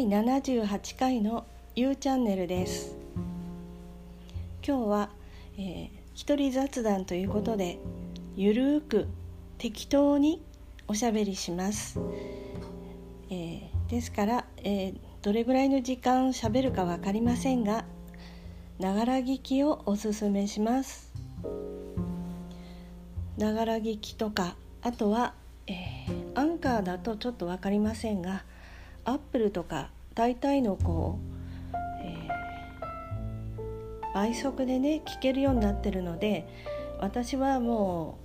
第78回の U チャンネルです。今日は、えー、一人雑談ということでゆるーく適当におしゃべりします、えー、ですから、えー、どれぐらいの時間しゃべるか分かりませんがながら聞きをおすすめします。ながら聞きとかあとは、えー、アンカーだとちょっと分かりませんがアップルとか大体のこう、えー、倍速でね聞けるようになってるので私はも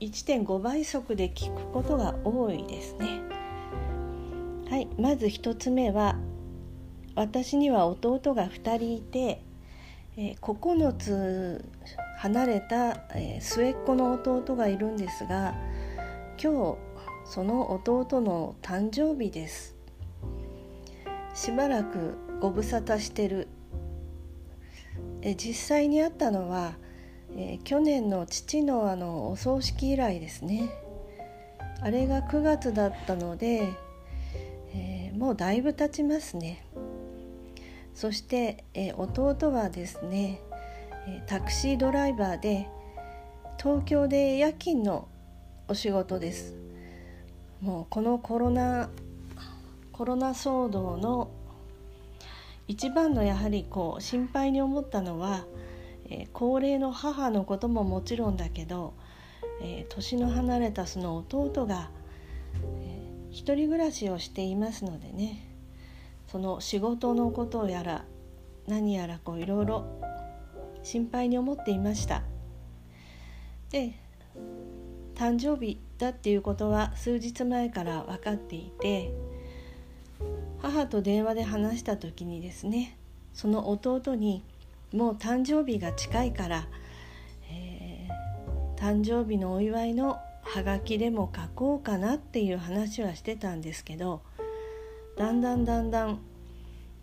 う1.5倍速で聞くことが多いですね。はいまず1つ目は私には弟が2人いて、えー、9つ離れた、えー、末っ子の弟がいるんですが今日その弟の誕生日ですしばらくご無沙汰してる。え実際にあったのは、え去年の父のあのお葬式以来ですね。あれが9月だったので、えー、もうだいぶ経ちますね。そして、え弟はですねタクシードライバーで東京で夜勤のお仕事です。もうこのコロナコロナ騒動の一番のやはりこう心配に思ったのは、えー、高齢の母のことももちろんだけど、えー、年の離れたその弟が、えー、一人暮らしをしていますのでねその仕事のことやら何やらこういろいろ心配に思っていました。で誕生日だっていうことは数日前から分かっていて母と電話で話した時にですねその弟にもう誕生日が近いから、えー、誕生日のお祝いのハガキでも書こうかなっていう話はしてたんですけどだんだんだんだん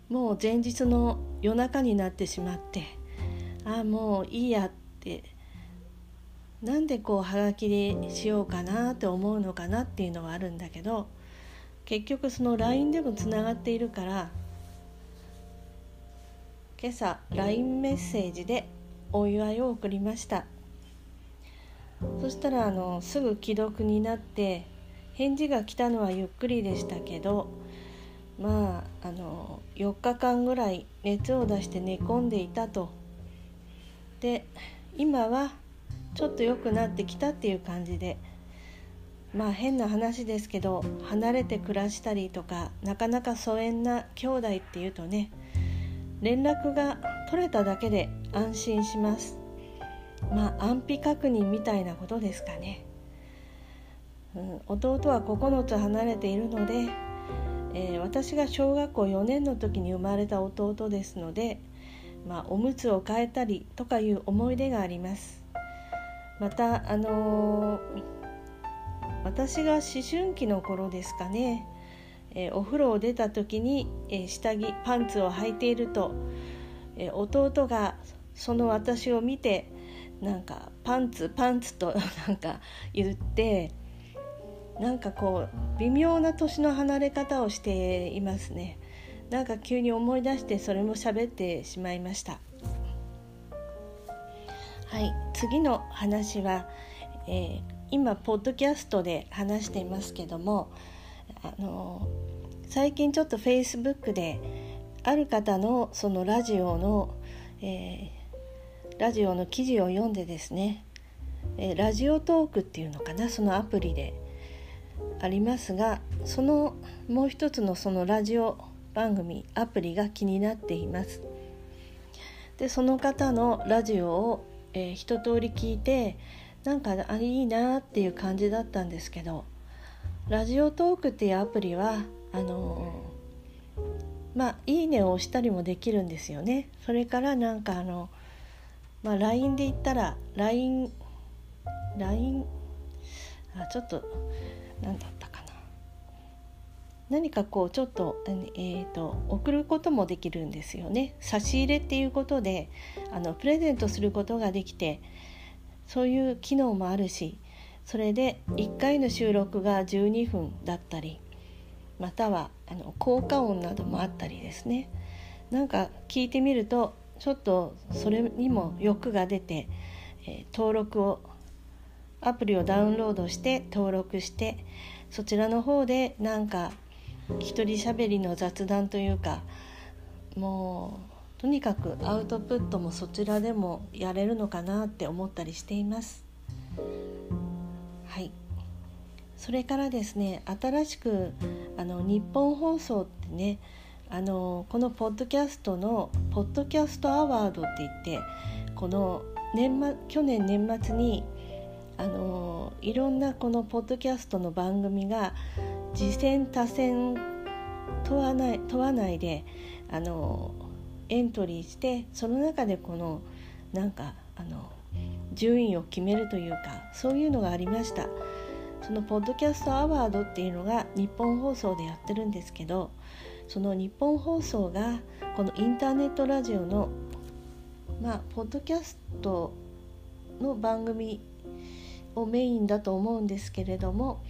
もう前日の夜中になってしまってああもういいやってなんでこうハガキでしようかなって思うのかなっていうのはあるんだけど結局その LINE でもつながっているから今朝 LINE メッセージでお祝いを送りました。そしたらあのすぐ既読になって返事が来たのはゆっくりでしたけどまああの4日間ぐらい熱を出して寝込んでいたと。で今はちょっと良くなってきたっていう感じでまあ変な話ですけど離れて暮らしたりとかなかなか疎遠な兄弟っていうとね連絡が取れただけで安心します。まあ安否確認みたいなことですかね、うん、弟は9つ離れているので、えー、私が小学校4年の時に生まれた弟ですので、まあ、おむつを替えたりとかいう思い出があります。またあのー私が思春期の頃ですかね、えー、お風呂を出た時に、えー、下着パンツを履いていると、えー、弟がその私を見てなんかパンツパンツと なんか言ってなんかこう微妙な年の離れ方をしていますね。なんか急に思い出してそれも喋ってしまいました。はい次の話は、えー今ポッドキャストで話していますけどもあの最近ちょっとフェイスブックである方のそのラジオの、えー、ラジオの記事を読んでですね、えー、ラジオトークっていうのかなそのアプリでありますがそのもう一つのそのラジオ番組アプリが気になっています。でその方のラジオを、えー、一通り聞いてなんかあいいなっていう感じだったんですけどラジオトークっていうアプリはあのまあいいねを押したりもできるんですよね。それからなんかあのまあ LINE で言ったら LINE LINE あちょっと何だったかな。何かこうちょっと,、えーと送ることもできるんですよね。差し入れっていうことであのプレゼントすることができてそういう機能もあるしそれで1回の収録が12分だったりまたはあの効果音などもあったりですね。なんか聞いてみるとちょっとそれにも欲が出て、えー、登録をアプリをダウンロードして登録してそちらの方でなんか一人しゃべりの雑談というかもうとにかくアウトプットもそちらでもやれるのかなって思ったりしています。はいそれからですね新しくあの日本放送ってねあのこのポッドキャストのポッドキャストアワードって言ってこの年末去年年末にあのいろんなこのポッドキャストの番組が次戦多戦問わない問わないであのエントリーしてその中でこのなんかあの順位を決めるというかそういうのがありました。そのポッドキャストアワードっていうのが日本放送でやってるんですけどその日本放送がこのインターネットラジオのまあポッドキャストの番組をメインだと思うんですけれども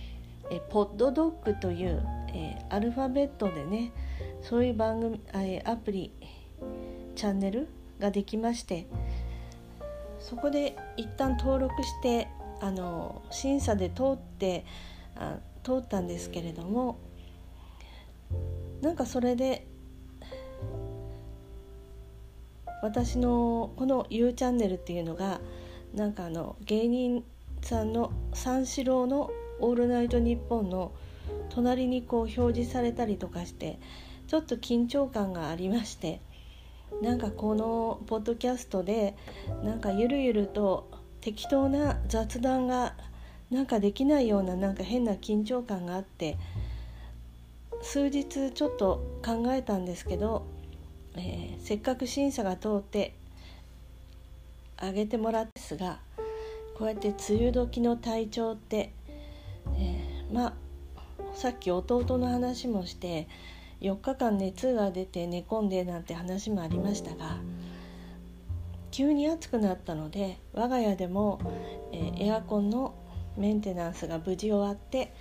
えポッドドッグという、えアルファベットでねそういう番組えアプリチャンネルができましてそこで一旦登録してあの審査で通ってあ通ったんですけれどもなんかそれで私のこの U チャンネルっていうのがなんかあの芸人さんの三四郎の「オールナイトニッポン」の隣にこう表示されたりとかしてちょっと緊張感がありましてなんかこのポッドキャストでなんかゆるゆると適当な雑談がなんかできないようななんか変な緊張感があって数日ちょっと考えたんですけど、えー、せっかく審査が通ってあげてもらったんですがこうやって梅雨時の体調って、えー、まあさっき弟の話もして4日間熱が出て寝込んでなんて話もありましたが急に暑くなったので我が家でも、えー、エアコンのメンテナンスが無事終わって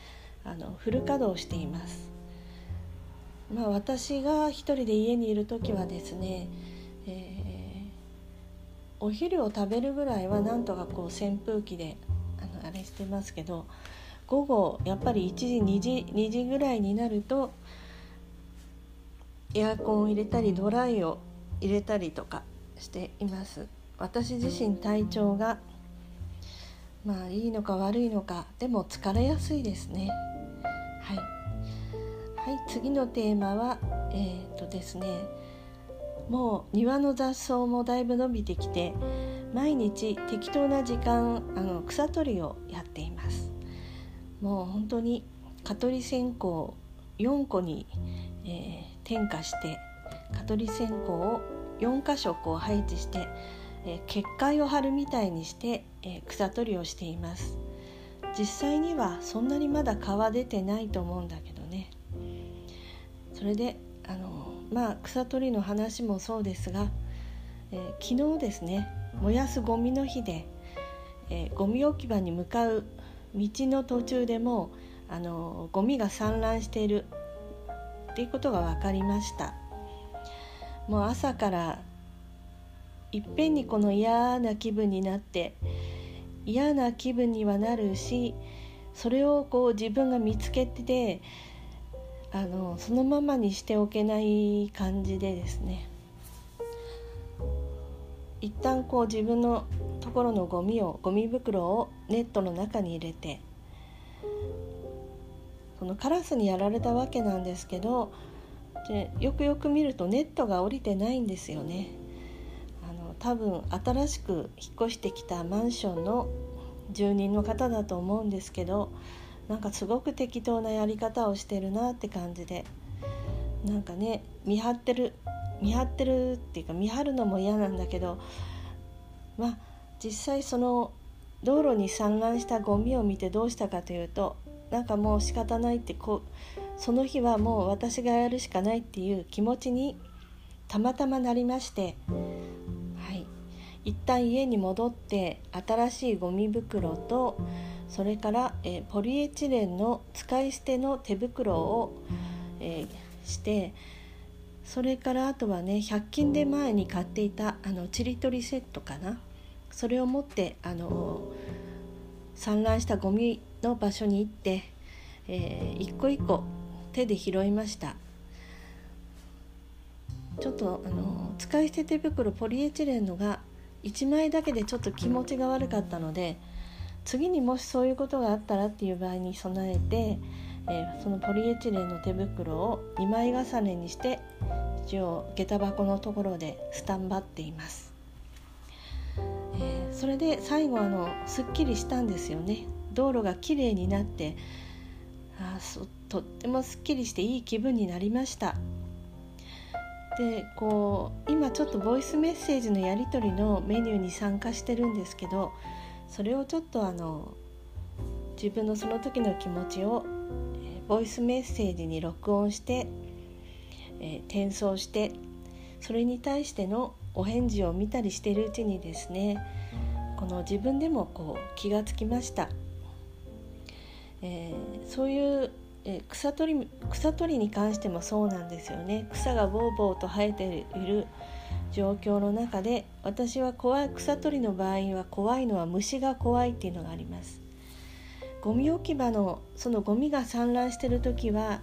あのフル稼働しています。まあ、私が一人で家にいる時はですね、えー、お昼を食べるぐらいはなんとかこう扇風機であのあれしてますけど午後やっぱり1時2時 ,2 時ぐらいになるとエアコンを入れたりドライを入れたりとかしています。私自身体調がまあいいのか悪いのかでも疲れやすいですね。はい、はい、次のテーマはえー、っとですねもう庭の雑草もだいぶ伸びてきて毎日適当な時間あの草取りをやっています。もう本当に蚊取り線香4個に、えー点火して蚊取り線香を4箇所こう配置して、えー、結界を張るみたいにして、えー、草取りをしています。実際にはそんなにまだ蚊は出てないと思うんだけどね。それであのまあ草取りの話もそうですが、えー、昨日ですね燃やすゴミの日で、えー、ゴミ置き場に向かう道の途中でもあのゴミが散乱しているっていうことが分かりました。もう朝からいっぺんにこの嫌な気分になって嫌な気分にはなるしそれをこう自分が見つけてあのそのままにしておけない感じでですね。一旦こう自分のところのゴミをゴミ袋をネットの中に入れてそのカラスにやられたわけなんですけどでよくよく見るとネットが降りてないんですよね。あの多分新しく引っ越してきたマンションの住人の方だと思うんですけどなんかすごく適当なやり方をしてるなって感じでなんかね見張ってる見張ってるっていうか見張るのも嫌なんだけどまあ実際その道路に散乱したゴミを見てどうしたかというとなんかもう仕方ないってこうその日はもう私がやるしかないっていう気持ちにたまたまなりまして、はい、一旦家に戻って新しいゴミ袋とそれから、えポリエチレンの使い捨ての手袋をえー、してそれからあとはね100均で前に買っていたあのちりとりセットかな。それを持ってあの散乱したゴミの場所に行って、えー、一個一個手で拾いました。ちょっとあの使い捨て手袋ポリエチレンのが1枚だけでちょっと気持ちが悪かったので次にもしそういうことがあったらっていう場合に備えて、えー、そのポリエチレンの手袋を2枚重ねにして一応下駄箱のところでスタンバっています、それで最後あのすっきりしたんですよね。道路がきれいになってあとってもすっきりしていい気分になりました。でこう今ちょっとボイスメッセージのやり取りのメニューに参加してるんですけどそれをちょっとあの自分のその時の気持ちを、え、ボイスメッセージに録音して、え、転送してそれに対してのお返事を見たりしているうちにですねこの自分でもこう気がつきました、えー、そういうえ草取り草取りに関してもそうなんですよね。草がボーボーと生えている状況の中で私は怖い草取りの場合は怖いのは虫が怖いっていうのがあります。ゴミ置き場のそのゴミが散乱してる時は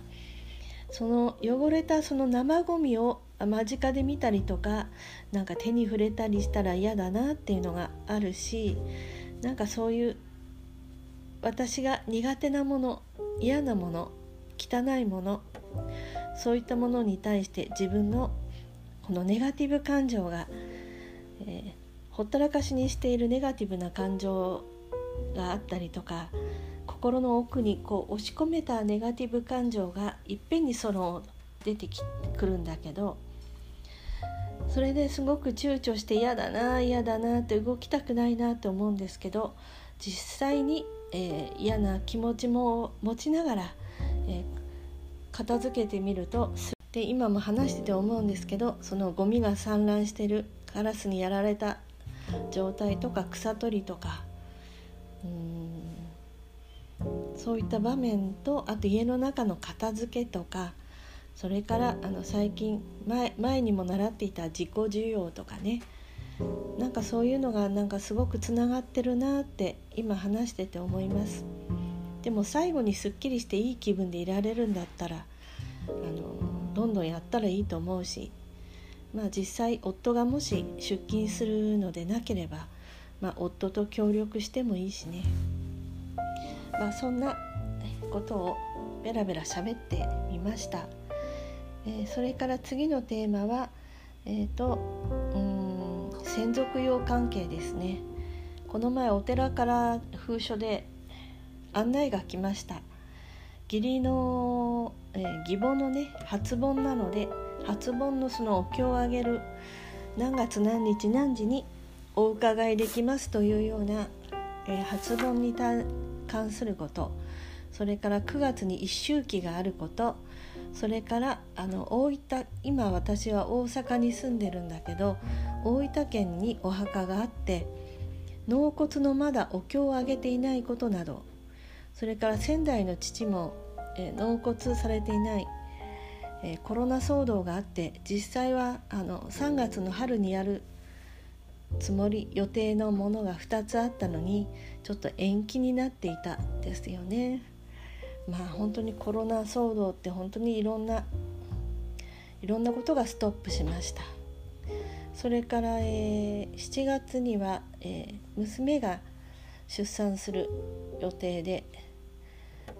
その汚れたその生ゴミを間近で見たりとかなんか手に触れたりしたら嫌だなっていうのがあるしなんかそういう私が苦手なもの嫌なもの汚いものそういったものに対して自分のこのネガティブ感情が、えー、ほったらかしにしているネガティブな感情があったりとか心の奥にこう押し込めたネガティブ感情がいっぺんにその出てくるんだけどそれですごく躊躇して嫌だな嫌だなって動きたくないなと思うんですけど実際にえー、嫌な気持ちも持ちながら、えー、片付けてみるとで今も話してて思うんですけどそのゴミが散乱してるカラスにやられた状態とか草取りとかうんそういった場面とあと家の中の片付けとかそれからあの最近前前にも習っていた自己需要とかね。なんかそういうのがなんかすごくつながってるなって今話してて思います。でも最後にすっきりしていい気分でいられるんだったらあのどんどんやったらいいと思うしまあ実際夫がもし出勤するのでなければ、まあ、夫と協力してもいいしね。まあそんなことをベラベラ喋ってみました、え、それから次のテーマはえ、ー、とうん先祖用関係ですね。この前お寺から封書で案内が来ました。義理の、えー、義母のね初盆なので初盆のそのお経をあげる何月何日何時にお伺いできますというような、えー、初盆に関すること。それから9月に一周期があることそれからあの大分今私は大阪に住んでるんだけど大分県にお墓があって納骨のまだお経をあげていないことなどそれから仙台の父も、え納骨されていない、えコロナ騒動があって実際はあの3月の春にやるつもり予定のものが2つあったのにちょっと延期になっていたですよね。まあ本当にコロナ騒動って本当にいろんないろんなことがストップしました。それから、えー、7月には、えー、娘が出産する予定で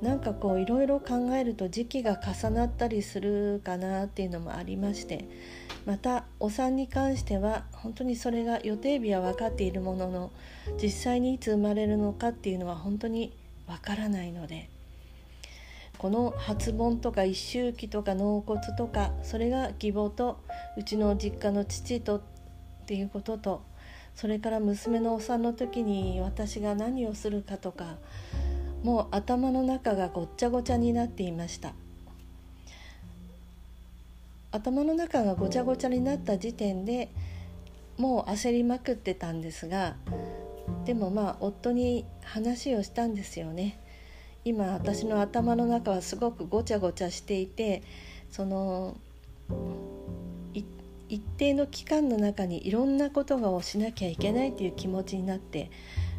なんかこういろいろ考えると時期が重なったりするかなっていうのもありましてまたお産に関しては本当にそれが予定日は分かっているものの実際にいつ生まれるのかっていうのは本当に分からないのでこの初盆とか一周忌とか納骨とかそれが義母とうちの実家の父とっていうこととそれから娘のお産の時に私が何をするかとかもう頭の中がごっちゃごちゃになっていました。頭の中がごちゃごちゃになった時点でもう焦りまくってたんですがでもまあ夫に話をしたんですよね。今私の頭の中はすごくごちゃごちゃしていてその一定の期間の中にいろんなことをしなきゃいけないという気持ちになって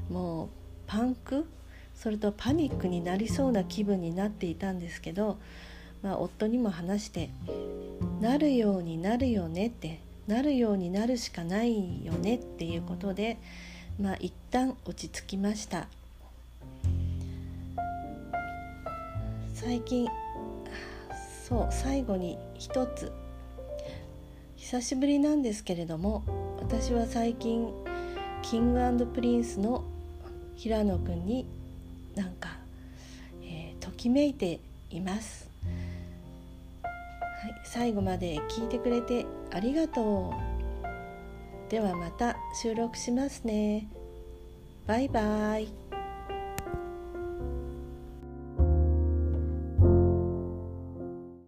もうパンク？それとパニックになりそうな気分になっていたんですけど、まあ、夫にも話して「なるようになるよね」って「なるようになるしかないよね」っていうことで、まあ、一旦落ち着きました。最近そう最後に一つ久しぶりなんですけれども私は最近キングプリンスの平野くんになんか、えー、ときめいています、はい、最後まで聞いてくれてありがとう。ではまた収録しますね。バイバイ。